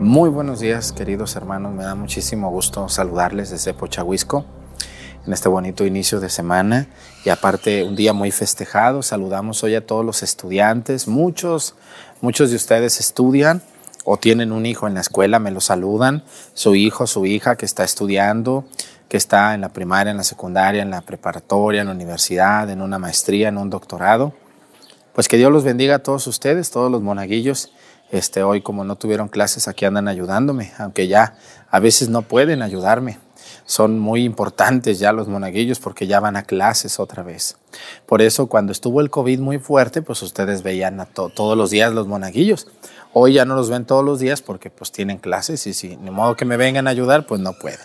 Muy buenos días, queridos hermanos. Me da muchísimo gusto saludarles desde Pochahuisco en este bonito inicio de semana y aparte un día muy festejado. Saludamos hoy a todos los estudiantes. Muchos, muchos de ustedes estudian o tienen un hijo en la escuela, me lo saludan. Su hijo, su hija que está estudiando, que está en la primaria, en la secundaria, en la preparatoria, en la universidad, en una maestría, en un doctorado. Pues que Dios los bendiga a todos ustedes, todos los monaguillos este, hoy como no tuvieron clases, aquí andan ayudándome, aunque ya a veces no pueden ayudarme. Son muy importantes ya los monaguillos porque ya van a clases otra vez. Por eso cuando estuvo el COVID muy fuerte, pues ustedes veían a todos los días los monaguillos. Hoy ya no los ven todos los días porque pues tienen clases y si de modo que me vengan a ayudar, pues no pueden.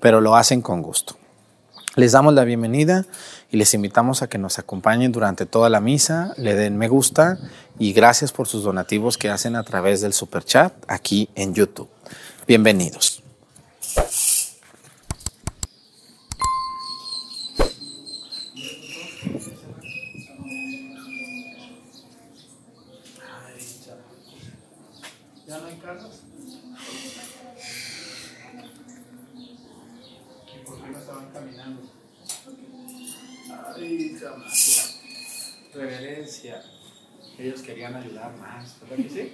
Pero lo hacen con gusto. Les damos la bienvenida y les invitamos a que nos acompañen durante toda la misa, le den me gusta y gracias por sus donativos que hacen a través del super chat aquí en YouTube. Bienvenidos. ¿Ya no hay carros? ¿Y por qué no estaban caminando? Ay, chamaco. Reverencia. Ellos querían ayudar más, ¿verdad que sí?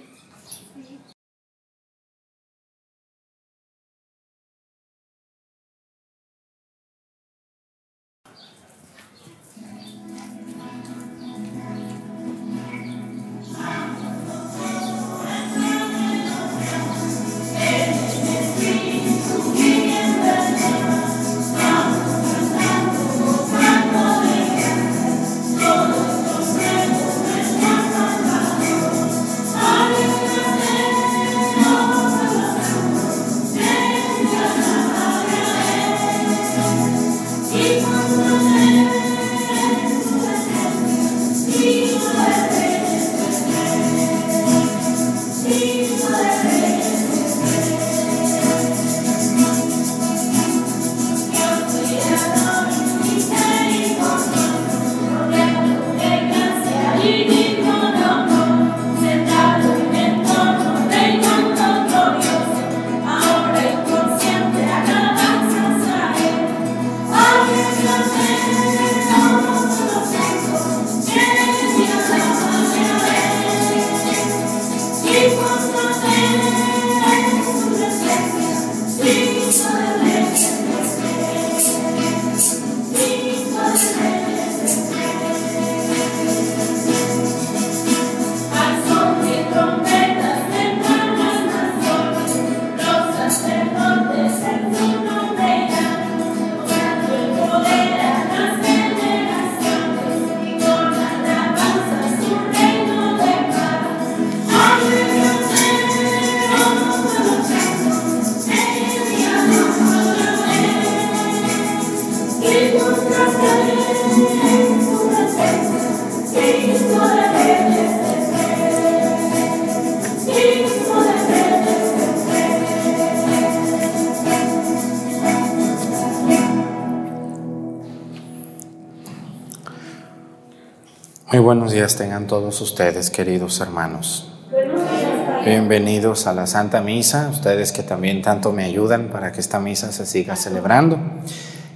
Tengan todos ustedes, queridos hermanos. Bienvenidos a la Santa Misa, ustedes que también tanto me ayudan para que esta misa se siga celebrando.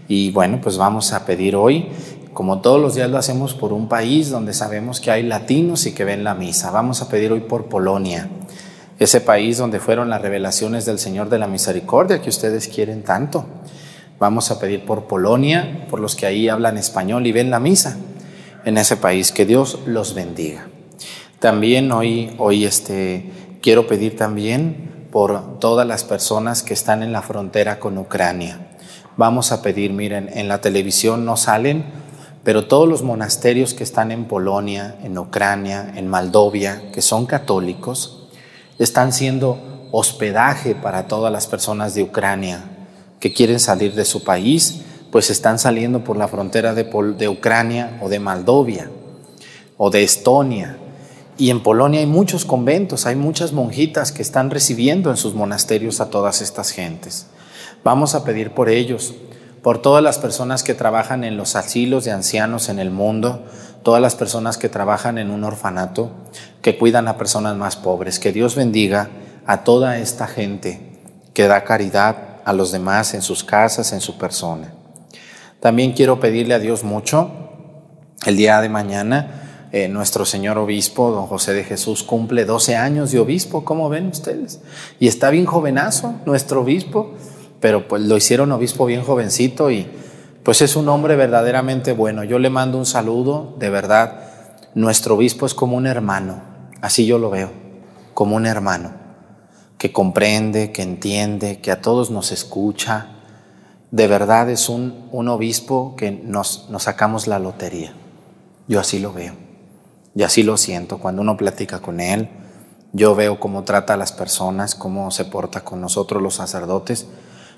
Y bueno, pues vamos a pedir hoy, como todos los días lo hacemos por un país donde sabemos que hay latinos y que ven la misa. Vamos a pedir hoy por Polonia, ese país donde fueron las revelaciones del Señor de la Misericordia que ustedes quieren tanto. Vamos a pedir por Polonia, por los que ahí hablan español y ven la misa en ese país. Que Dios los bendiga. También hoy, hoy este, quiero pedir también por todas las personas que están en la frontera con Ucrania. Vamos a pedir, miren, en la televisión no salen, pero todos los monasterios que están en Polonia, en Ucrania, en Moldovia, que son católicos, están siendo hospedaje para todas las personas de Ucrania que quieren salir de su país pues están saliendo por la frontera de, Ucrania o de Moldovia o de Estonia. Y en Polonia hay muchos conventos, hay muchas monjitas que están recibiendo en sus monasterios a todas estas gentes. Vamos a pedir por ellos, por todas las personas que trabajan en los asilos de ancianos en el mundo, todas las personas que trabajan en un orfanato, que cuidan a personas más pobres. Que Dios bendiga a toda esta gente que da caridad a los demás en sus casas, en su persona. También quiero pedirle a Dios mucho. El día de mañana, eh, nuestro señor obispo, don José de Jesús, cumple 12 años de obispo, ¿cómo ven ustedes? Y está bien jovenazo, nuestro obispo, pero pues lo hicieron obispo bien jovencito y pues es un hombre verdaderamente bueno. Yo le mando un saludo, de verdad. Nuestro obispo es como un hermano, así yo lo veo, como un hermano, que comprende, que entiende, que a todos nos escucha. De verdad es un, un obispo que nos, nos sacamos la lotería. Yo así lo veo y así lo siento. Cuando uno platica con él, yo veo cómo trata a las personas, cómo se porta con nosotros los sacerdotes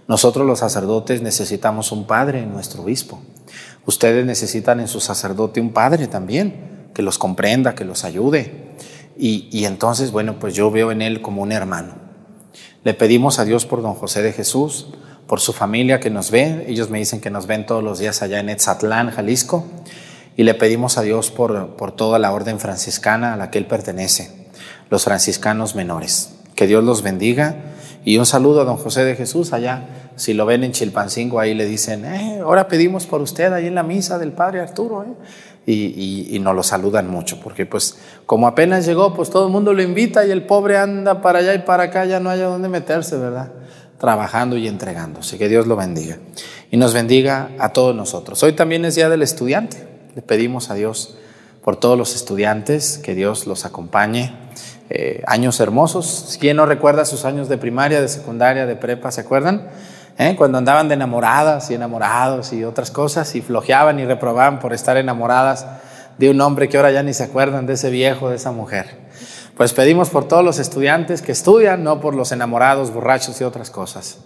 nosotros los sacerdotes necesitamos un padre en nuestro obispo. Ustedes necesitan en su sacerdote un padre también, que los comprenda, que los ayude. Y, entonces, bueno, pues yo veo en él como un hermano. Le pedimos a Dios por don José de Jesús, por su familia que nos ve. Ellos me dicen que nos ven todos los días allá en Etzatlán, Jalisco. Y le pedimos a Dios por, por toda la orden franciscana a la que él pertenece, los franciscanos menores. Que Dios los bendiga y un saludo a don José de Jesús allá. Si lo ven en Chilpancingo, ahí le dicen, eh, ahora pedimos por usted ahí en la misa del Padre Arturo. Eh". Y, y, nos lo saludan mucho, porque pues como apenas llegó, pues todo el mundo lo invita y el pobre anda para allá y para acá, ya no haya dónde meterse, ¿verdad? Trabajando y entregándose. Que Dios lo bendiga. Y nos bendiga a todos nosotros. Hoy también es Día del Estudiante. Le pedimos a Dios por todos los estudiantes, que Dios los acompañe eh, años hermosos. ¿Quién no recuerda sus años de primaria, de secundaria, de prepa? ¿Se acuerdan? ¿Eh? Cuando andaban de enamoradas y enamorados y otras cosas y flojeaban y reprobaban por estar enamoradas de un hombre que ahora ya ni se acuerdan de ese viejo, de esa mujer. Pues pedimos por todos los estudiantes que estudian, no por los enamorados, borrachos y otras cosas.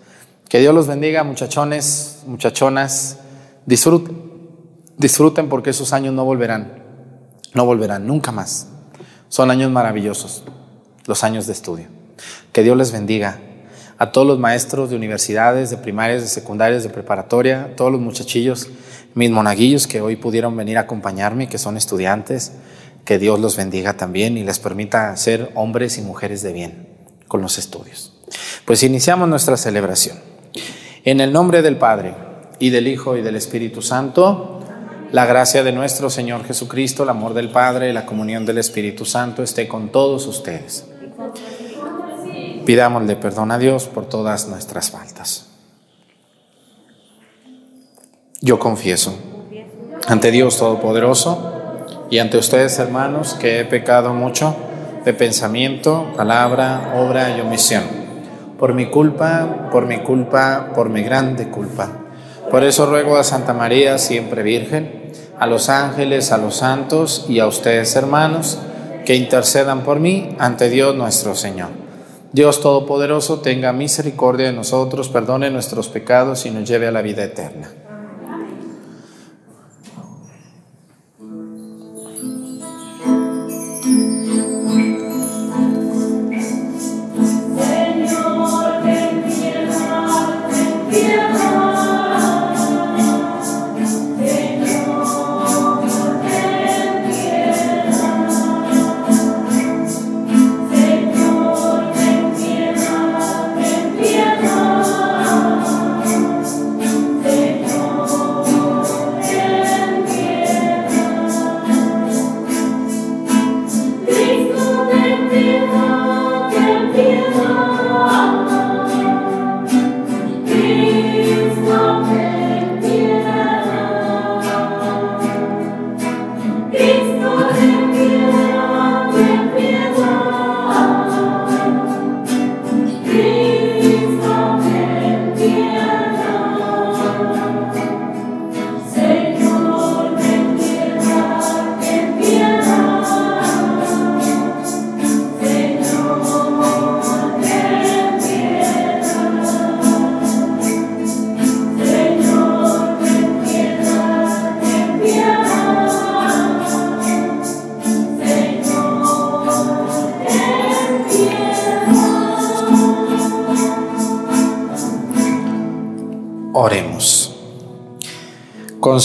Que Dios los bendiga, muchachones, muchachonas. Disfruten, disfruten porque esos años no volverán. No volverán nunca más. Son años maravillosos, los años de estudio. Que Dios les bendiga a todos los maestros de universidades, de primarias, de secundarias, de preparatoria, todos los muchachillos, mis monaguillos que hoy pudieron venir a acompañarme, que son estudiantes. Que Dios los bendiga también y les permita ser hombres y mujeres de bien con los estudios. Pues iniciamos nuestra celebración. En el nombre del Padre y del Hijo y del Espíritu Santo. La gracia de nuestro Señor Jesucristo, el amor del Padre y la comunión del Espíritu Santo esté con todos ustedes. Pidámosle perdón a Dios por todas nuestras faltas. Yo confieso ante Dios Todopoderoso y ante ustedes, hermanos, que he pecado mucho de pensamiento, palabra, obra y omisión. Por mi culpa, por mi culpa, por mi grande culpa. Por eso ruego a Santa María, siempre Virgen, a los ángeles, a los santos y a ustedes hermanos, que intercedan por mí ante Dios nuestro Señor. Dios Todopoderoso tenga misericordia de nosotros, perdone nuestros pecados y nos lleve a la vida eterna.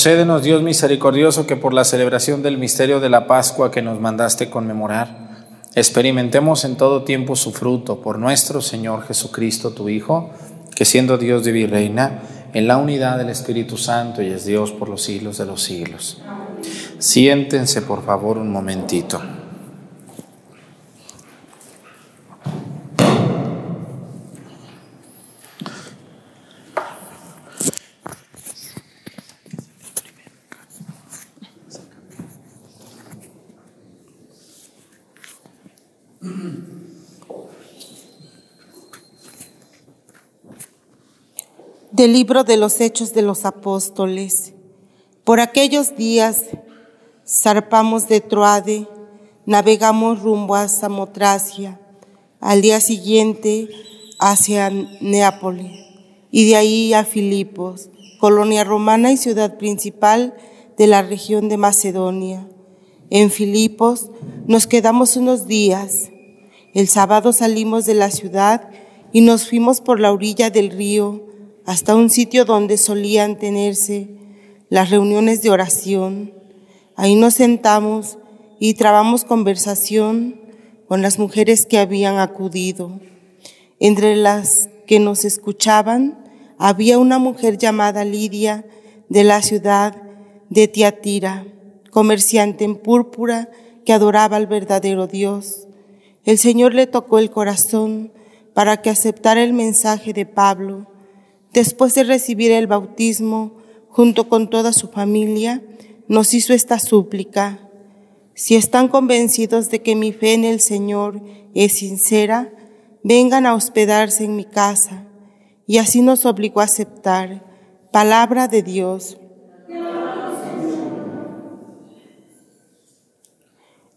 Concédenos, Dios misericordioso, que por la celebración del misterio de la Pascua que nos mandaste conmemorar, experimentemos en todo tiempo su fruto por nuestro Señor Jesucristo, tu Hijo, que siendo Dios de y reina en la unidad del Espíritu Santo y es Dios por los siglos de los siglos. Siéntense por favor un momentito. Del libro de los Hechos de los Apóstoles. Por aquellos días zarpamos de Troade, navegamos rumbo a Samotracia, al día siguiente hacia Neápolis y de ahí a Filipos, colonia romana y ciudad principal de la región de Macedonia. En Filipos nos quedamos unos días. El sábado salimos de la ciudad y nos fuimos por la orilla del río hasta un sitio donde solían tenerse las reuniones de oración. Ahí nos sentamos y trabamos conversación con las mujeres que habían acudido. Entre las que nos escuchaban había una mujer llamada Lidia de la ciudad de Tiatira, comerciante en púrpura que adoraba al verdadero Dios. El Señor le tocó el corazón para que aceptara el mensaje de Pablo Después de recibir el bautismo, junto con toda su familia, nos hizo esta súplica. Si están convencidos de que mi fe en el Señor es sincera, vengan a hospedarse en mi casa. Y así nos obligó a aceptar. Palabra de Dios.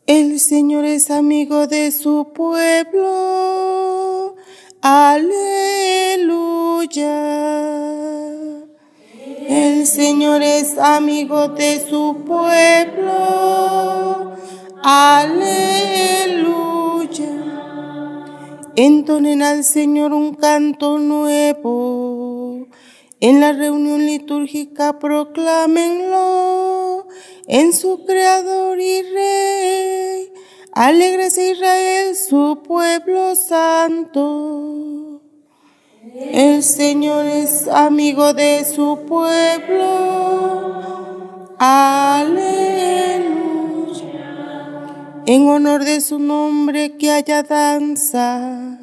El Señor es amigo de su pueblo. Aleluya. El Señor es amigo de su pueblo. Aleluya. Entonen al Señor un canto nuevo. En la reunión litúrgica proclámenlo en su Creador y Rey. Alégrese Israel, su pueblo santo. El Señor es amigo de su pueblo. Aleluya. En honor de su nombre que haya danza.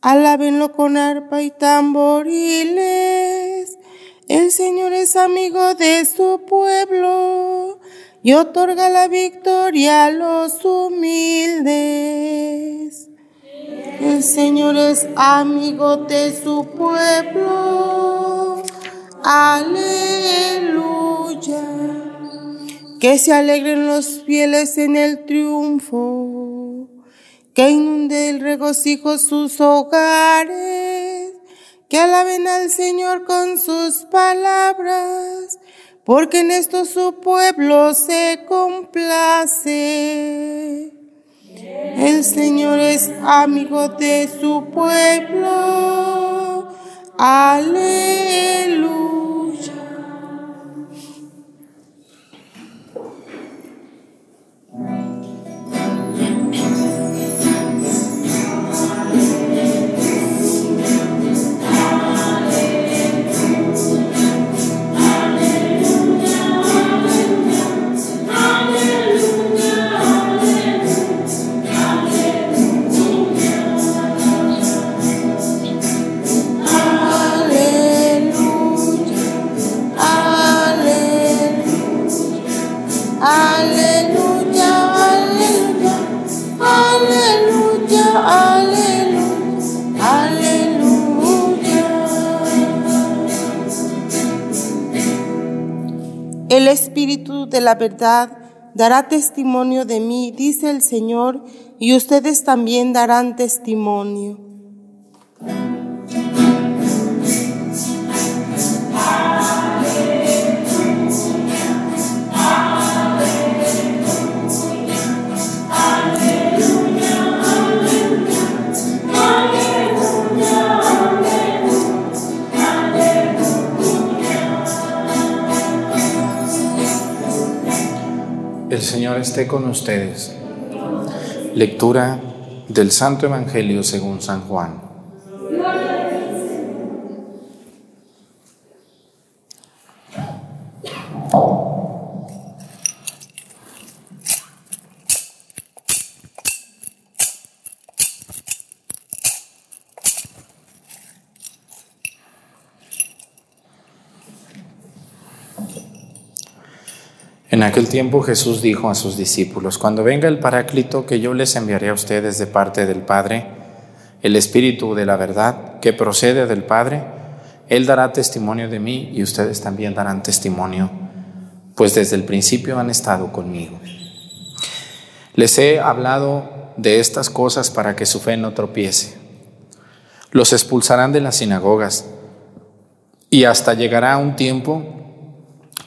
Alábenlo con arpa y tamboriles. El Señor es amigo de su pueblo y otorga la victoria a los humildes. El Señor es amigo de su pueblo. Aleluya. Que se alegren los fieles en el triunfo. Que inunde el regocijo sus hogares. Que alaben al Señor con sus palabras. Porque en esto su pueblo se complace. El Señor es amigo de su pueblo. Aleluya. De la verdad dará testimonio de mí, dice el Señor, y ustedes también darán testimonio. Señor esté con ustedes. Lectura del Santo Evangelio según San Juan. En aquel tiempo Jesús dijo a sus discípulos, cuando venga el Paráclito que yo les enviaré a ustedes de parte del Padre, el Espíritu de la verdad que procede del Padre, Él dará testimonio de mí y ustedes también darán testimonio, pues desde el principio han estado conmigo. Les he hablado de estas cosas para que su fe no tropiece. Los expulsarán de las sinagogas y hasta llegará un tiempo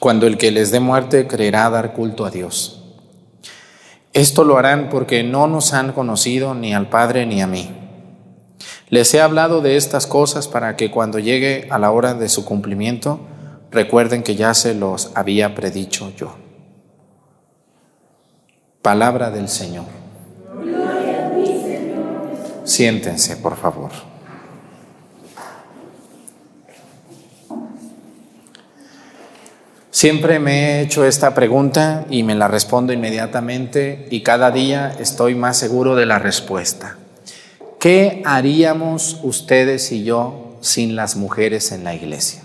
cuando el que les dé muerte creerá dar culto a Dios. Esto lo harán porque no nos han conocido ni al Padre ni a mí. Les he hablado de estas cosas para que cuando llegue a la hora de su cumplimiento, recuerden que ya se los había predicho yo. Palabra del Señor. Siéntense, por favor. Siempre me he hecho esta pregunta y me la respondo inmediatamente y cada día estoy más seguro de la respuesta. ¿Qué haríamos ustedes y yo sin las mujeres en la iglesia?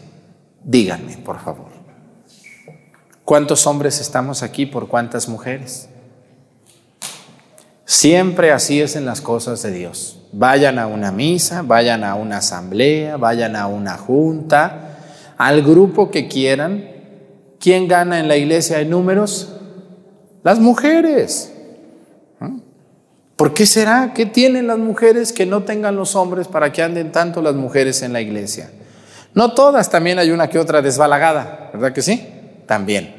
Díganme, por favor. ¿Cuántos hombres estamos aquí por cuántas mujeres? Siempre así es en las cosas de Dios. Vayan a una misa, vayan a una asamblea, vayan a una junta, al grupo que quieran, ¿Quién gana en la iglesia en números? Las mujeres. ¿Por qué será? ¿Qué tienen las mujeres que no tengan los hombres para que anden tanto las mujeres en la iglesia? No todas, también hay una que otra desbalagada, ¿verdad que sí? También.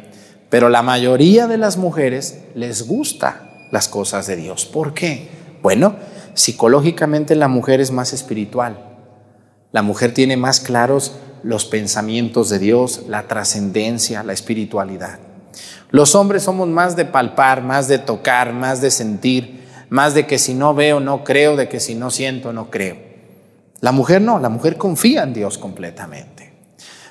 Pero la mayoría de las mujeres les gusta las cosas de Dios. ¿Por qué? Bueno, psicológicamente la mujer es más espiritual. La mujer tiene más claros los pensamientos de Dios, la trascendencia, la espiritualidad. Los hombres somos más de palpar, más de tocar, más de sentir, más de que si no veo no creo, de que si no siento no creo. La mujer no, la mujer confía en Dios completamente.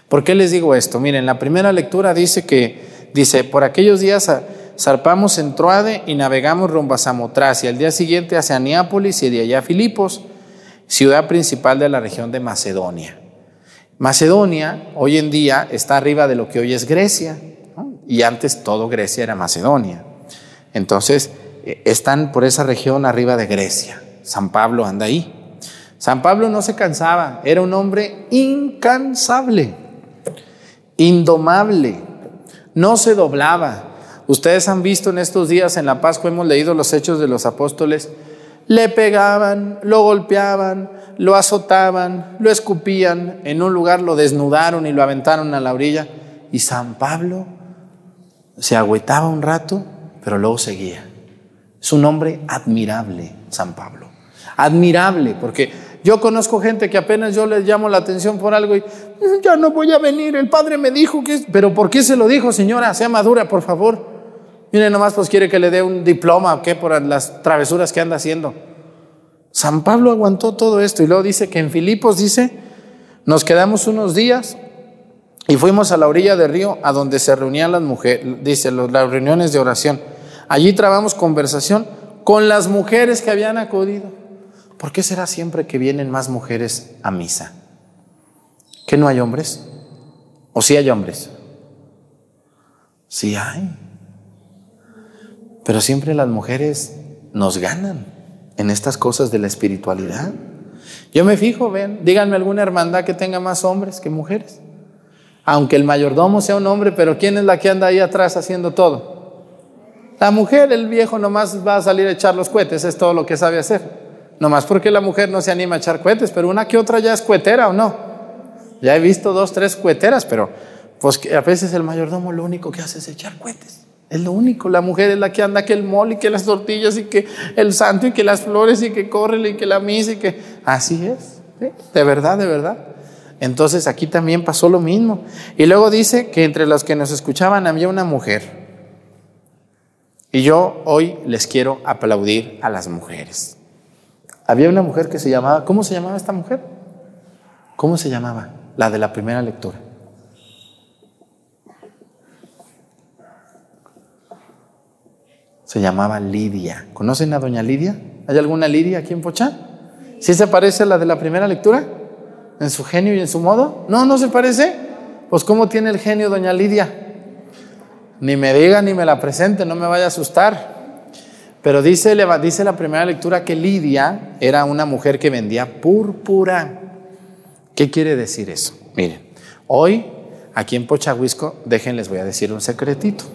¿Por qué les digo esto? Miren, la primera lectura dice que, dice, por aquellos días zarpamos en Troade y navegamos rumbo a Samotracia, al día siguiente hacia Neápolis y de allá a Filipos, ciudad principal de la región de Macedonia. Macedonia hoy en día está arriba de lo que hoy es Grecia, y antes todo Grecia era Macedonia. Entonces, eh, están por esa región arriba de Grecia. San Pablo anda ahí. San Pablo no se cansaba, era un hombre incansable, indomable, no se doblaba. Ustedes han visto en estos días en la Pascua, hemos leído los hechos de los apóstoles, le pegaban, lo golpeaban, lo azotaban, lo escupían, en un lugar lo desnudaron y lo aventaron a la orilla. Y San Pablo se agüetaba un rato, pero luego seguía. Es un hombre admirable, San Pablo. Admirable, porque yo conozco gente que apenas yo les llamo la atención por algo y ya no voy a venir, el padre me dijo que... Pero ¿por qué se lo dijo, señora? Sea madura, por favor. Mire, nomás pues quiere que le dé un diploma, ¿qué? Por las travesuras que anda haciendo. San Pablo aguantó todo esto y luego dice que en Filipos dice, nos quedamos unos días y fuimos a la orilla del río a donde se reunían las mujeres, dice, las reuniones de oración. Allí trabamos conversación con las mujeres que habían acudido. ¿Por qué será siempre que vienen más mujeres a misa? ¿Que no hay hombres? ¿O sí hay hombres? Sí hay. Pero siempre las mujeres nos ganan en estas cosas de la espiritualidad. Yo me fijo, ven, díganme alguna hermandad que tenga más hombres que mujeres. Aunque el mayordomo sea un hombre, pero ¿quién es la que anda ahí atrás haciendo todo? La mujer, el viejo nomás va a salir a echar los cohetes, es todo lo que sabe hacer. Nomás porque la mujer no se anima a echar cohetes, pero una que otra ya es cuetera o no. Ya he visto dos, tres cueteras, pero pues a veces el mayordomo lo único que hace es echar cohetes. Es lo único, la mujer es la que anda que el mol y que las tortillas y que el santo y que las flores y que corre y que la misa y que... Así es, de verdad, de verdad. Entonces aquí también pasó lo mismo. Y luego dice que entre los que nos escuchaban había una mujer. Y yo hoy les quiero aplaudir a las mujeres. Había una mujer que se llamaba, ¿cómo se llamaba esta mujer? ¿Cómo se llamaba? La de la primera lectura. Se llamaba Lidia. ¿Conocen a doña Lidia? ¿Hay alguna Lidia aquí en Pocha? ¿Sí se parece a la de la primera lectura? ¿En su genio y en su modo? No, no se parece. Pues ¿cómo tiene el genio doña Lidia? Ni me diga ni me la presente, no me vaya a asustar. Pero dice, dice la primera lectura que Lidia era una mujer que vendía púrpura. ¿Qué quiere decir eso? Miren, hoy aquí en Pochahuisco, déjenles voy a decir un secretito.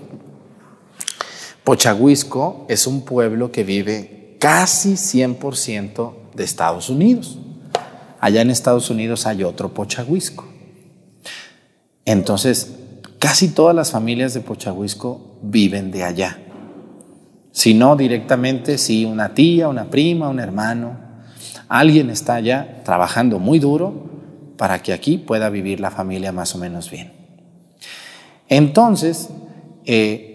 Pochahuisco es un pueblo que vive casi 100% de Estados Unidos. Allá en Estados Unidos hay otro Pochahuisco. Entonces, casi todas las familias de Pochahuisco viven de allá. Si no directamente, si una tía, una prima, un hermano, alguien está allá trabajando muy duro para que aquí pueda vivir la familia más o menos bien. Entonces, eh,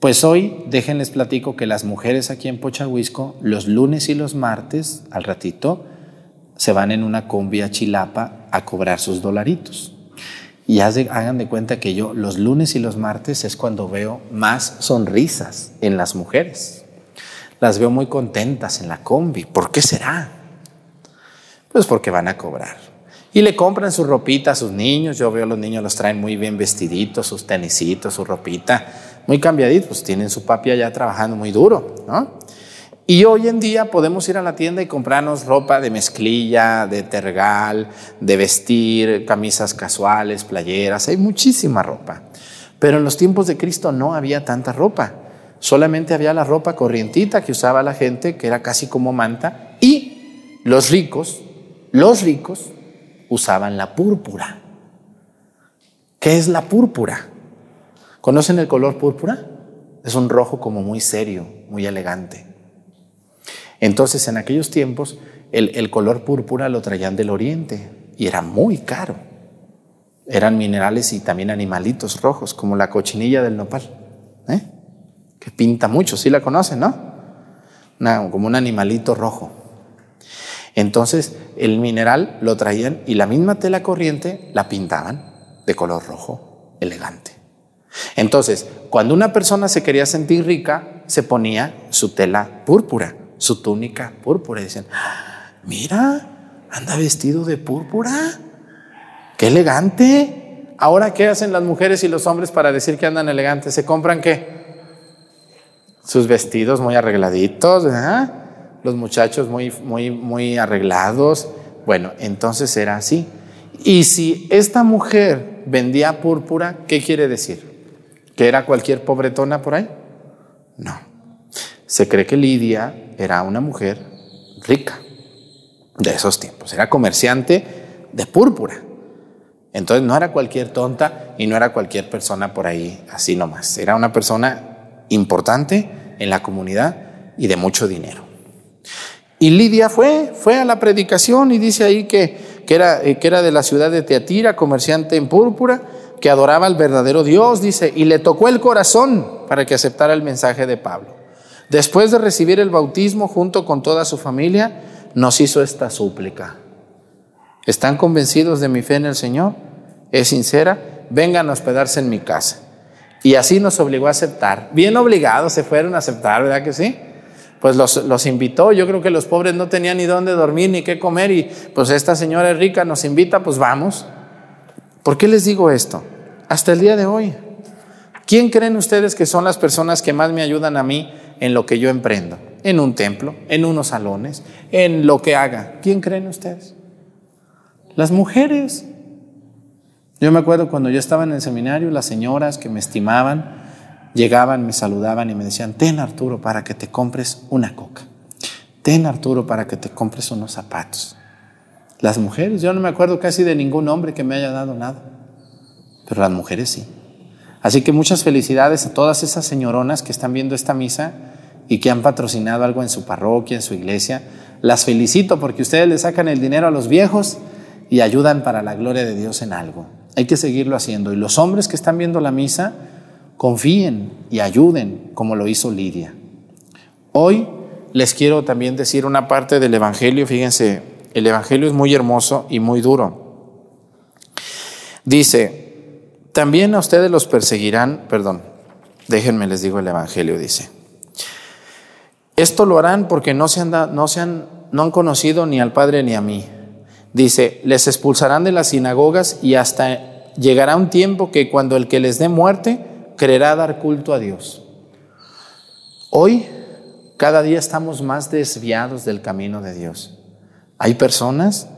pues hoy déjenles platico que las mujeres aquí en Pochahuisco, los lunes y los martes, al ratito, se van en una combi a Chilapa a cobrar sus dolaritos. Y hagan de cuenta que yo los lunes y los martes es cuando veo más sonrisas en las mujeres. Las veo muy contentas en la combi. ¿Por qué será? Pues porque van a cobrar. Y le compran su ropita a sus niños. Yo veo a los niños los traen muy bien vestiditos, sus tenisitos, su ropita, muy cambiaditos. Pues tienen su papi allá trabajando muy duro, ¿no? Y hoy en día podemos ir a la tienda y comprarnos ropa de mezclilla, de tergal, de vestir, camisas casuales, playeras, hay muchísima ropa. Pero en los tiempos de Cristo no había tanta ropa. Solamente había la ropa corrientita que usaba la gente, que era casi como manta, y los ricos, los ricos usaban la púrpura. ¿Qué es la púrpura? ¿Conocen el color púrpura? Es un rojo como muy serio, muy elegante. Entonces, en aquellos tiempos, el, color púrpura lo traían del oriente y era muy caro. Eran minerales y también animalitos rojos, como la cochinilla del nopal, ¿eh? que pinta mucho, sí la conocen, ¿no? como un animalito rojo. Entonces, el mineral lo traían y la misma tela corriente la pintaban de color rojo, elegante. Entonces, cuando una persona se quería sentir rica, se ponía su tela púrpura su túnica púrpura. Y dicen, mira, anda vestido de púrpura. Qué elegante. Ahora, ¿qué hacen las mujeres y los hombres para decir que andan elegantes? ¿Se compran qué? Sus vestidos muy arregladitos, los muchachos muy, muy, muy arreglados. Bueno, entonces era así. Y si esta mujer vendía púrpura, ¿qué quiere decir? ¿Que era cualquier pobretona por ahí? No. Se cree que Lidia era una mujer rica de esos tiempos, era comerciante de púrpura. Entonces no era cualquier tonta y no era cualquier persona por ahí así nomás. Era una persona importante en la comunidad y de mucho dinero. Y Lidia fue, fue a la predicación y dice ahí que, que, era, que era de la ciudad de Teatira, comerciante en púrpura, que adoraba al verdadero Dios, dice, y le tocó el corazón para que aceptara el mensaje de Pablo. Después de recibir el bautismo junto con toda su familia, nos hizo esta súplica. ¿Están convencidos de mi fe en el Señor? ¿Es sincera? Vengan a hospedarse en mi casa. Y así nos obligó a aceptar. Bien obligados se fueron a aceptar, ¿verdad que sí? Pues los, los, invitó. Yo creo que los pobres no tenían ni dónde dormir ni qué comer. Y pues esta señora rica nos invita, pues vamos. ¿Por qué les digo esto? Hasta el día de hoy. ¿Quién creen ustedes que son las personas que más me ayudan a mí en lo que yo emprendo, en un templo, en unos salones, en lo que haga. ¿Quién creen ustedes? Las mujeres. Yo me acuerdo cuando yo estaba en el seminario, las señoras que me estimaban, llegaban, me saludaban y me decían, ten Arturo para que te compres una coca. Ten Arturo para que te compres unos zapatos. Las mujeres, yo no me acuerdo casi de ningún hombre que me haya dado nada, pero las mujeres sí. Así que muchas felicidades a todas esas señoronas que están viendo esta misa y que han patrocinado algo en su parroquia, en su iglesia. Las felicito porque ustedes le sacan el dinero a los viejos y ayudan para la gloria de Dios en algo. Hay que seguirlo haciendo. Y los hombres que están viendo la misa, confíen y ayuden como lo hizo Lidia. Hoy les quiero también decir una parte del Evangelio, fíjense, el Evangelio es muy hermoso y muy duro. Dice, también a ustedes los perseguirán, perdón, déjenme les digo el Evangelio, dice. Esto lo harán porque no se han, no se han, no han conocido ni al Padre ni a mí. Dice, les expulsarán de las sinagogas y hasta llegará un tiempo que cuando el que les dé muerte creerá dar culto a Dios. Hoy, cada día estamos más desviados del camino de Dios. Hay personas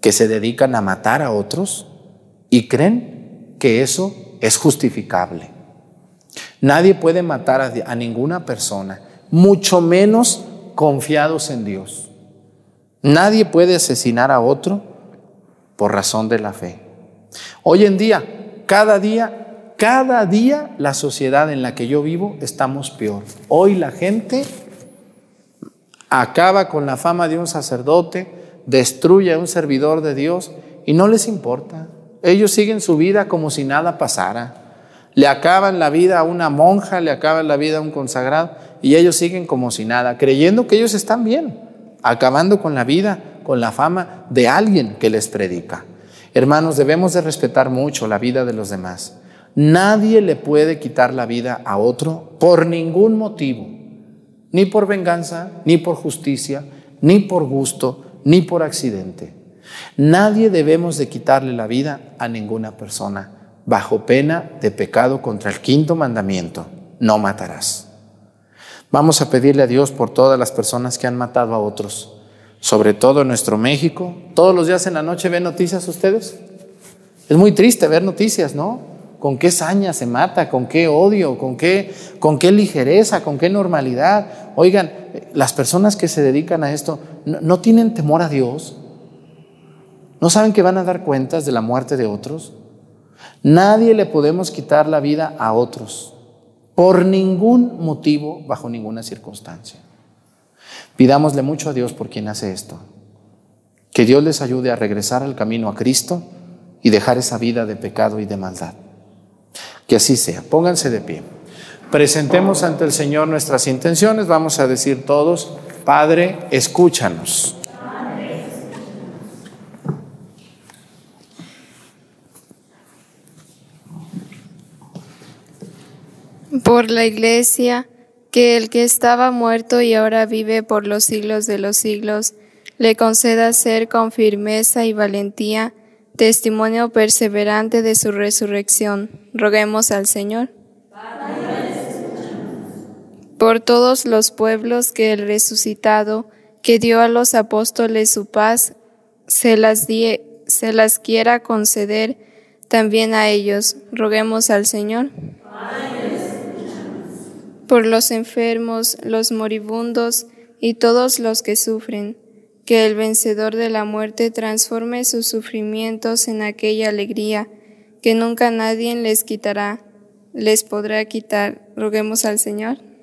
que se dedican a matar a otros y creen que eso es justificable. Nadie puede matar a, ninguna persona, mucho menos confiados en Dios. Nadie puede asesinar a otro por razón de la fe. Hoy en día, cada día, cada día la sociedad en la que yo vivo estamos peor. Hoy la gente acaba con la fama de un sacerdote, destruye a un servidor de Dios y no les importa. Ellos siguen su vida como si nada pasara. Le acaban la vida a una monja, le acaban la vida a un consagrado y ellos siguen como si nada, creyendo que ellos están bien, acabando con la vida, con la fama de alguien que les predica. Hermanos, debemos de respetar mucho la vida de los demás. Nadie le puede quitar la vida a otro por ningún motivo ni por venganza, ni por justicia, ni por gusto, ni por accidente. Nadie debemos de quitarle la vida a ninguna persona bajo pena de pecado contra el quinto mandamiento, no matarás. Vamos a pedirle a Dios por todas las personas que han matado a otros, sobre todo en nuestro México. Todos los días en la noche ven noticias ustedes. Es muy triste ver noticias, ¿no? con qué saña se mata, con qué odio, con qué, con qué ligereza, con qué normalidad. Oigan, las personas que se dedican a esto no, tienen temor a Dios. ¿No saben que van a dar cuentas de la muerte de otros? Nadie le podemos quitar la vida a otros por ningún motivo, bajo ninguna circunstancia. Pidámosle mucho a Dios por quien hace esto. Que Dios les ayude a regresar al camino a Cristo y dejar esa vida de pecado y de maldad. Que así sea. Pónganse de pie. Presentemos ante el Señor nuestras intenciones. Vamos a decir todos, Padre, escúchanos. Por la iglesia, que el que estaba muerto y ahora vive por los siglos de los siglos, le conceda ser con firmeza y valentía testimonio perseverante de su resurrección. Roguemos al Señor. Por todos los pueblos que el resucitado, que dio a los apóstoles su paz, se las, se las quiera conceder también a ellos. Roguemos al Señor. Por los enfermos, los moribundos y todos los que sufren que el vencedor de la muerte transforme sus sufrimientos en aquella alegría que nunca nadie les quitará, les podrá quitar. Roguemos al Señor.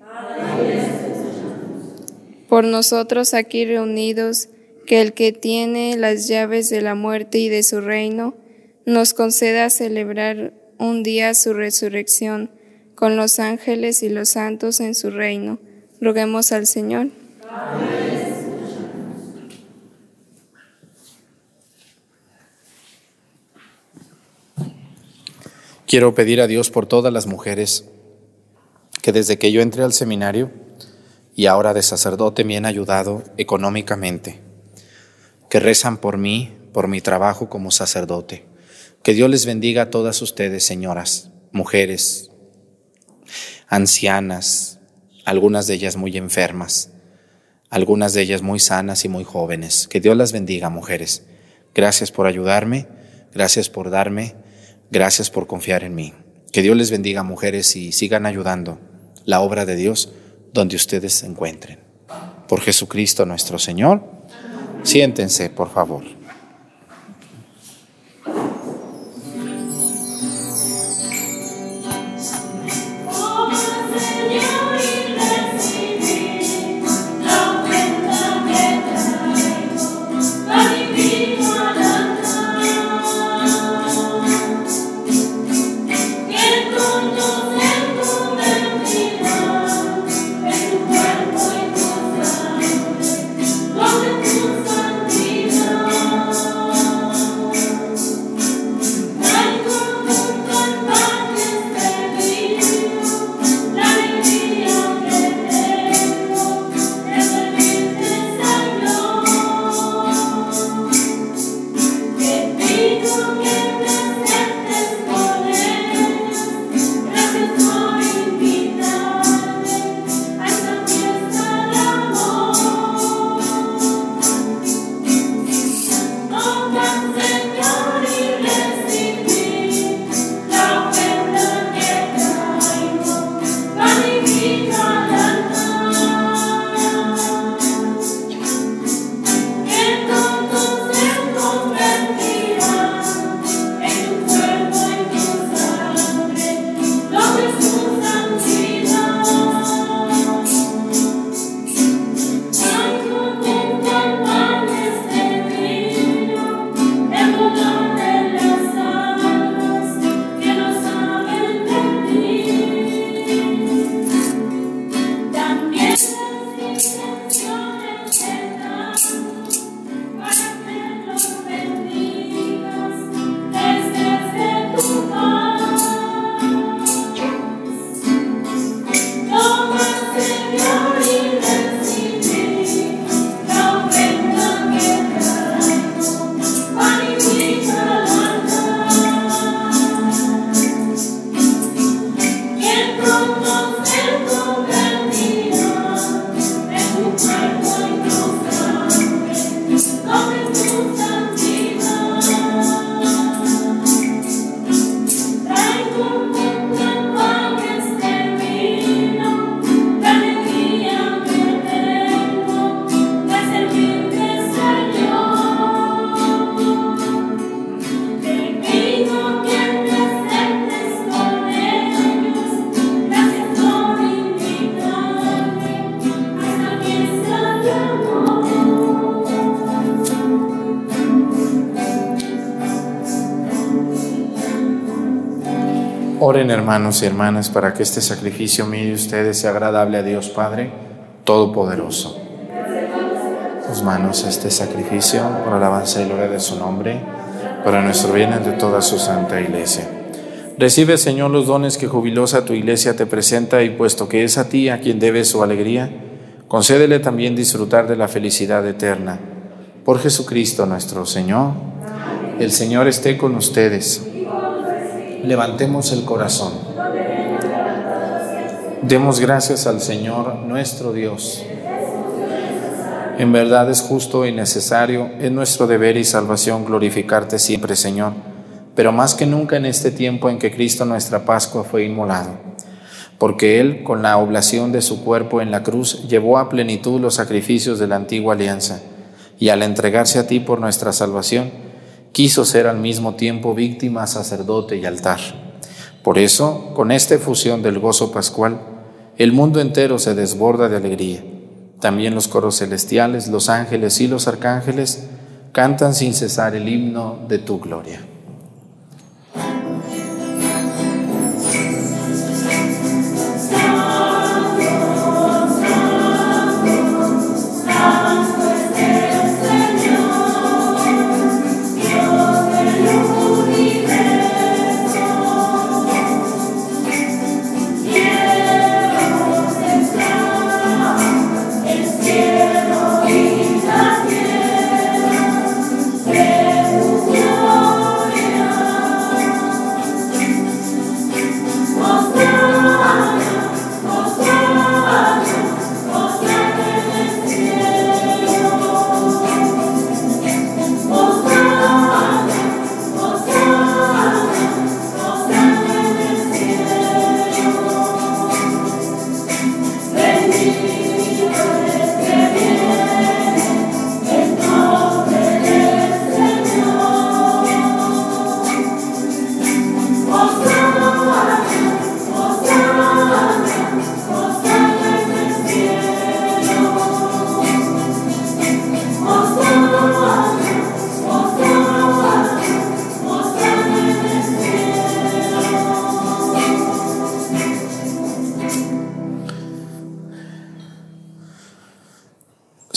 Por nosotros aquí reunidos, que el que tiene las llaves de la muerte y de su reino, nos conceda celebrar un día su resurrección con los ángeles y los santos en su reino. Roguemos al Señor. Quiero pedir a Dios por todas las mujeres que desde que yo entré al seminario y ahora de sacerdote me han ayudado económicamente, que rezan por mí, por mi trabajo como sacerdote. Que Dios les bendiga a todas ustedes, señoras, mujeres, ancianas, algunas de ellas muy enfermas, algunas de ellas muy sanas y muy jóvenes. Que Dios las bendiga, mujeres. Gracias por ayudarme, gracias por darme Gracias por confiar en mí. Que Dios les bendiga, mujeres, y sigan ayudando la obra de Dios donde ustedes se encuentren. Por Jesucristo nuestro Señor. Siéntense, por favor. Hermanos y hermanas para que este sacrificio mío y ustedes sea agradable a Dios Padre Todopoderoso. Tus manos este sacrificio por alabanza y gloria de su nombre, para nuestro bien de toda su santa iglesia. Recibe, Señor, los dones que jubilosa tu iglesia te presenta y puesto que es a ti a quien debe su alegría, concédele también disfrutar de la felicidad eterna. Por Jesucristo nuestro Señor. El Señor esté con ustedes levantemos el corazón. Demos gracias al Señor nuestro Dios. En verdad es justo y necesario, es nuestro deber y salvación glorificarte siempre, Señor, pero más que nunca en este tiempo en que Cristo nuestra Pascua fue inmolado, porque Él, con la oblación de su cuerpo en la cruz, llevó a plenitud los sacrificios de la antigua alianza, y al entregarse a ti por nuestra salvación, quiso ser al mismo tiempo víctima, sacerdote y altar. Por eso, con esta efusión del gozo pascual, el mundo entero se desborda de alegría. También los coros celestiales, los ángeles y los arcángeles cantan sin cesar el himno de tu gloria.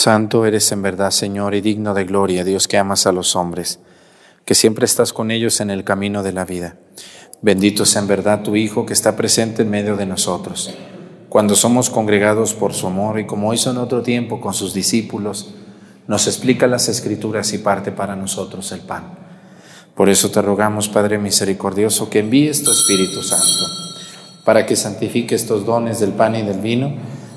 Santo eres en verdad, Señor, y digno de gloria, Dios que amas a los hombres, que siempre estás con ellos en el camino de la vida. Bendito sea en verdad tu Hijo que está presente en medio de nosotros. Cuando somos congregados por su amor y como hizo en otro tiempo con sus discípulos, nos explica las escrituras y parte para nosotros el pan. Por eso te rogamos, Padre misericordioso, que envíes tu Espíritu Santo, para que santifique estos dones del pan y del vino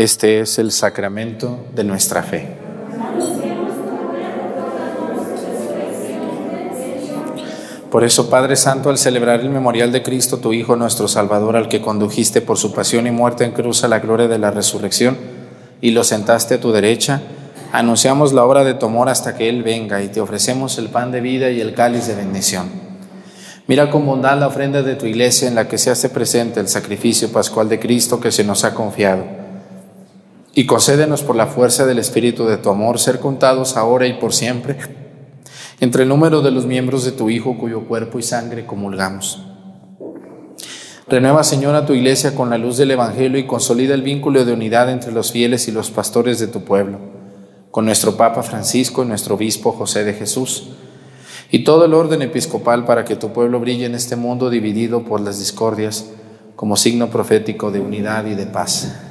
Este es el sacramento de nuestra fe. Por eso, Padre Santo, al celebrar el memorial de Cristo, tu Hijo, nuestro Salvador, al que condujiste por su pasión y muerte en cruz a la gloria de la resurrección, y lo sentaste a tu derecha, anunciamos la obra de tu amor hasta que Él venga, y te ofrecemos el pan de vida y el cáliz de bendición. Mira con bondad la ofrenda de tu iglesia en la que se hace presente el sacrificio pascual de Cristo que se nos ha confiado y concédenos por la fuerza del Espíritu de tu amor ser contados ahora y por siempre entre el número de los miembros de tu Hijo cuyo cuerpo y sangre comulgamos. Renueva, Señor, a tu iglesia con la luz del Evangelio y consolida el vínculo de unidad entre los fieles y los pastores de tu pueblo, con nuestro Papa Francisco y nuestro Obispo José de Jesús, y todo el orden episcopal para que tu pueblo brille en este mundo dividido por las discordias como signo profético de unidad y de paz.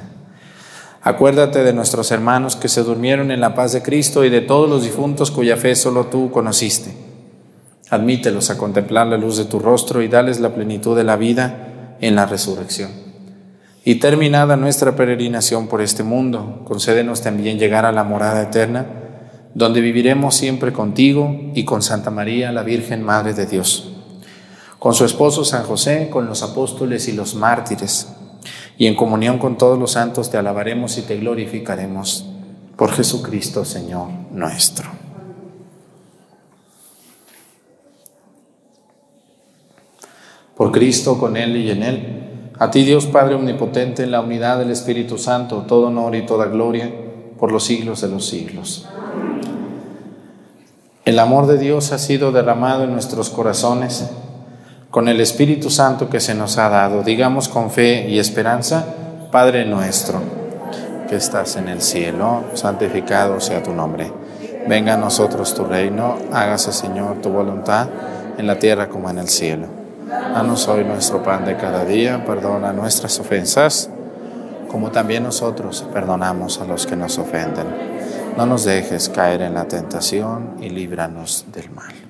Acuérdate de nuestros hermanos que se durmieron en la paz de Cristo y de todos los difuntos cuya fe solo tú conociste. Admítelos a contemplar la luz de tu rostro y dales la plenitud de la vida en la resurrección. Y terminada nuestra peregrinación por este mundo, concédenos también llegar a la morada eterna, donde viviremos siempre contigo y con Santa María, la Virgen Madre de Dios, con su esposo San José, con los apóstoles y los mártires, y en comunión con todos los santos te alabaremos y te glorificaremos por Jesucristo, Señor nuestro. por Cristo, con Él y en Él. A ti Dios Padre Omnipotente, en la unidad del Espíritu Santo, todo honor y toda gloria por los siglos de los siglos. El amor de Dios ha sido derramado en nuestros corazones con el Espíritu Santo que se nos ha dado. Digamos con fe y esperanza, Padre nuestro, que estás en el cielo, santificado sea tu nombre. Venga a nosotros tu reino, hágase Señor tu voluntad en la tierra como en el cielo. Danos hoy nuestro pan de cada día, perdona nuestras ofensas, como también nosotros perdonamos a los que nos ofenden. No nos dejes caer en la tentación y líbranos del mal.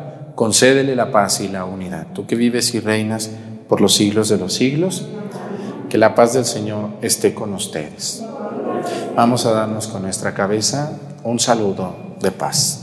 concédele la paz y la unidad. Tú que vives y reinas por los siglos de los siglos, que la paz del Señor esté con ustedes. Vamos a darnos con nuestra cabeza un saludo de paz.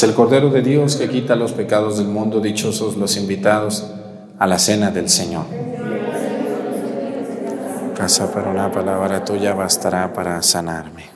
Es el Cordero de Dios que quita los pecados del mundo, dichosos los invitados a la cena del Señor. Casa, para una palabra tuya bastará para sanarme.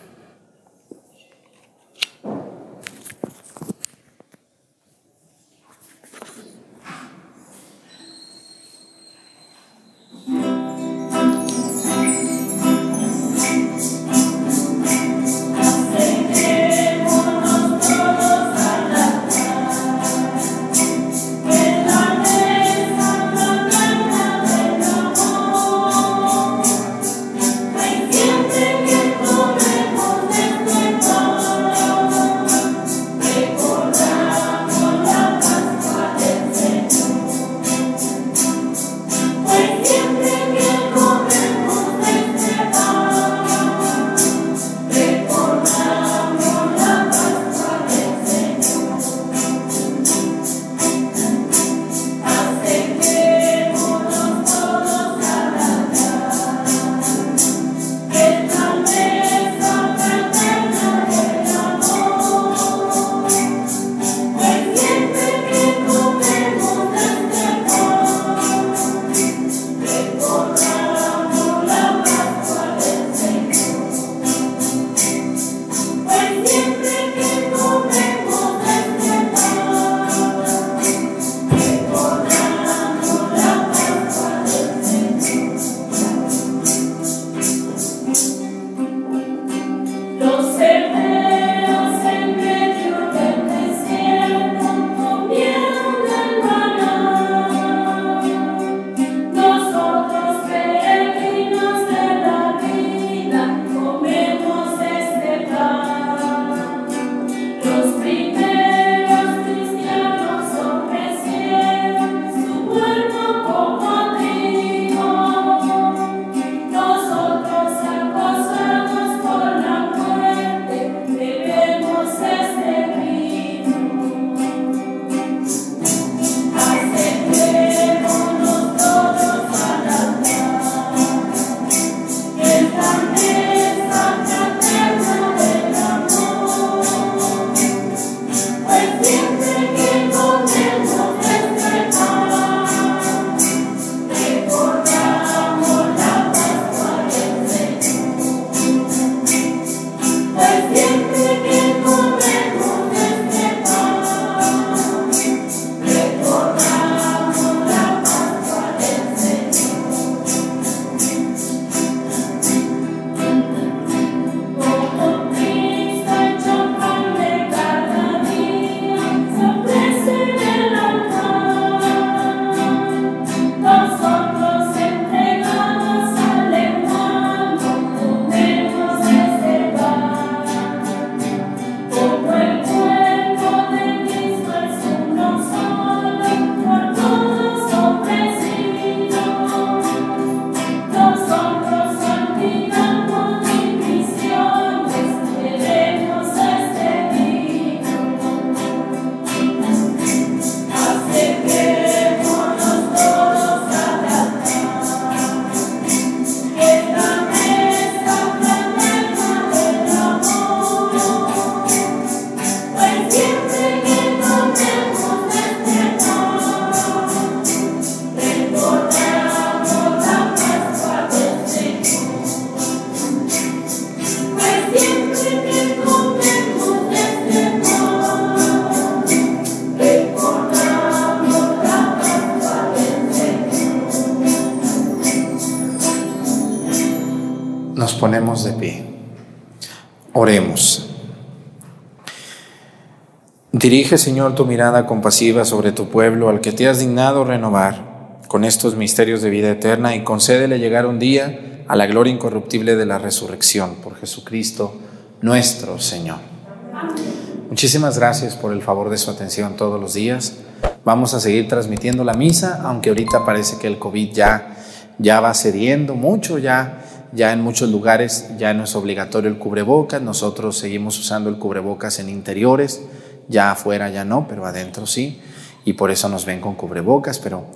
Dirige, Señor, tu mirada compasiva sobre tu pueblo, al que te has dignado renovar con estos misterios de vida eterna, y concédele llegar un día a la gloria incorruptible de la resurrección por Jesucristo nuestro Señor. Muchísimas gracias por el favor de su atención todos los días. Vamos a seguir transmitiendo la misa, aunque ahorita parece que el COVID ya, ya va cediendo mucho, ya ya en muchos lugares ya no es obligatorio el cubrebocas, nosotros seguimos usando el cubrebocas en interiores, ya afuera ya no, pero adentro sí, y por eso nos ven con cubrebocas, pero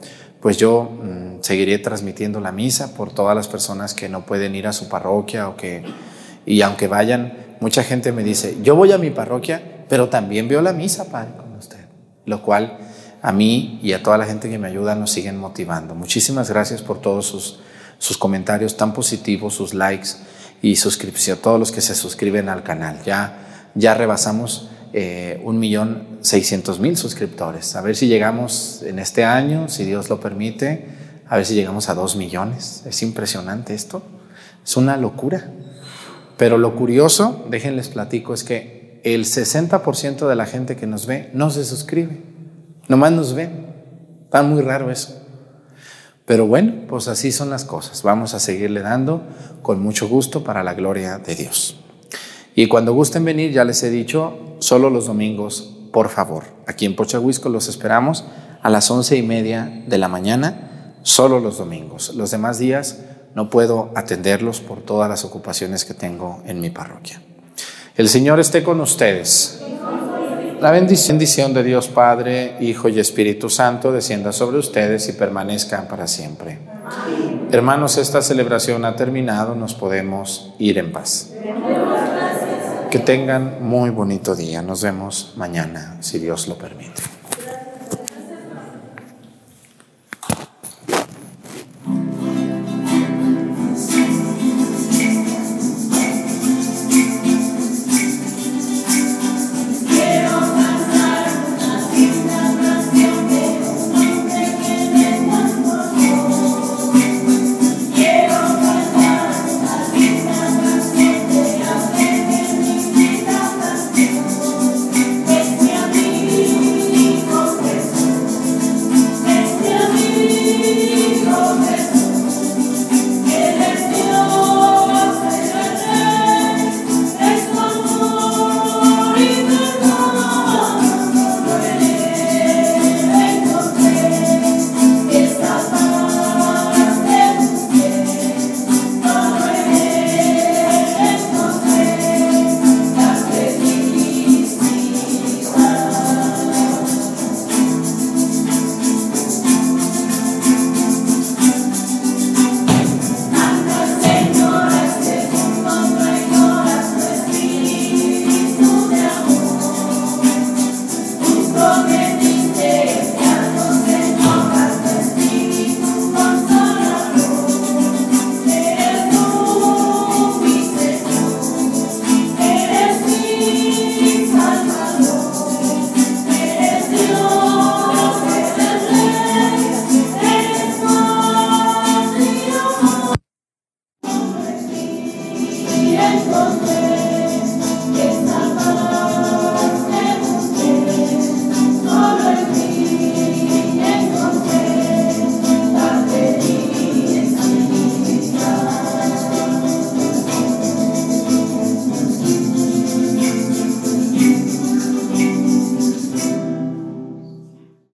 pues yo mm, seguiré transmitiendo la misa por todas las personas que no pueden ir a su parroquia o que, y aunque vayan, mucha gente me dice, yo voy a mi parroquia, pero también veo la misa, Padre, con usted, lo cual a mí y a toda la gente que me ayuda nos siguen motivando. Muchísimas gracias por todos sus sus comentarios tan positivos, sus likes y suscripción, todos los que se suscriben al canal. Ya, ya rebasamos eh, un millón seiscientos mil suscriptores. A ver si llegamos en este año, si Dios lo permite, a ver si llegamos a dos millones. Es impresionante esto. Es una locura. Pero lo curioso, déjenles platico, es que el 60% de la gente que nos ve no se suscribe. Nomás nos ven. Está muy raro eso. Pero bueno, pues así son las cosas. Vamos a seguirle dando con mucho gusto para la gloria de Dios. Y cuando gusten venir, ya les he dicho, solo los domingos, por favor. Aquí en Pochahuisco los esperamos a las once y media de la mañana, solo los domingos. Los demás días no puedo atenderlos por todas las ocupaciones que tengo en mi parroquia. El Señor esté con ustedes. La bendición de Dios Padre, Hijo y Espíritu Santo descienda sobre ustedes y permanezcan para siempre. Hermanos, esta celebración ha terminado, nos podemos ir en paz. Que tengan muy bonito día. Nos vemos mañana, si Dios lo permite.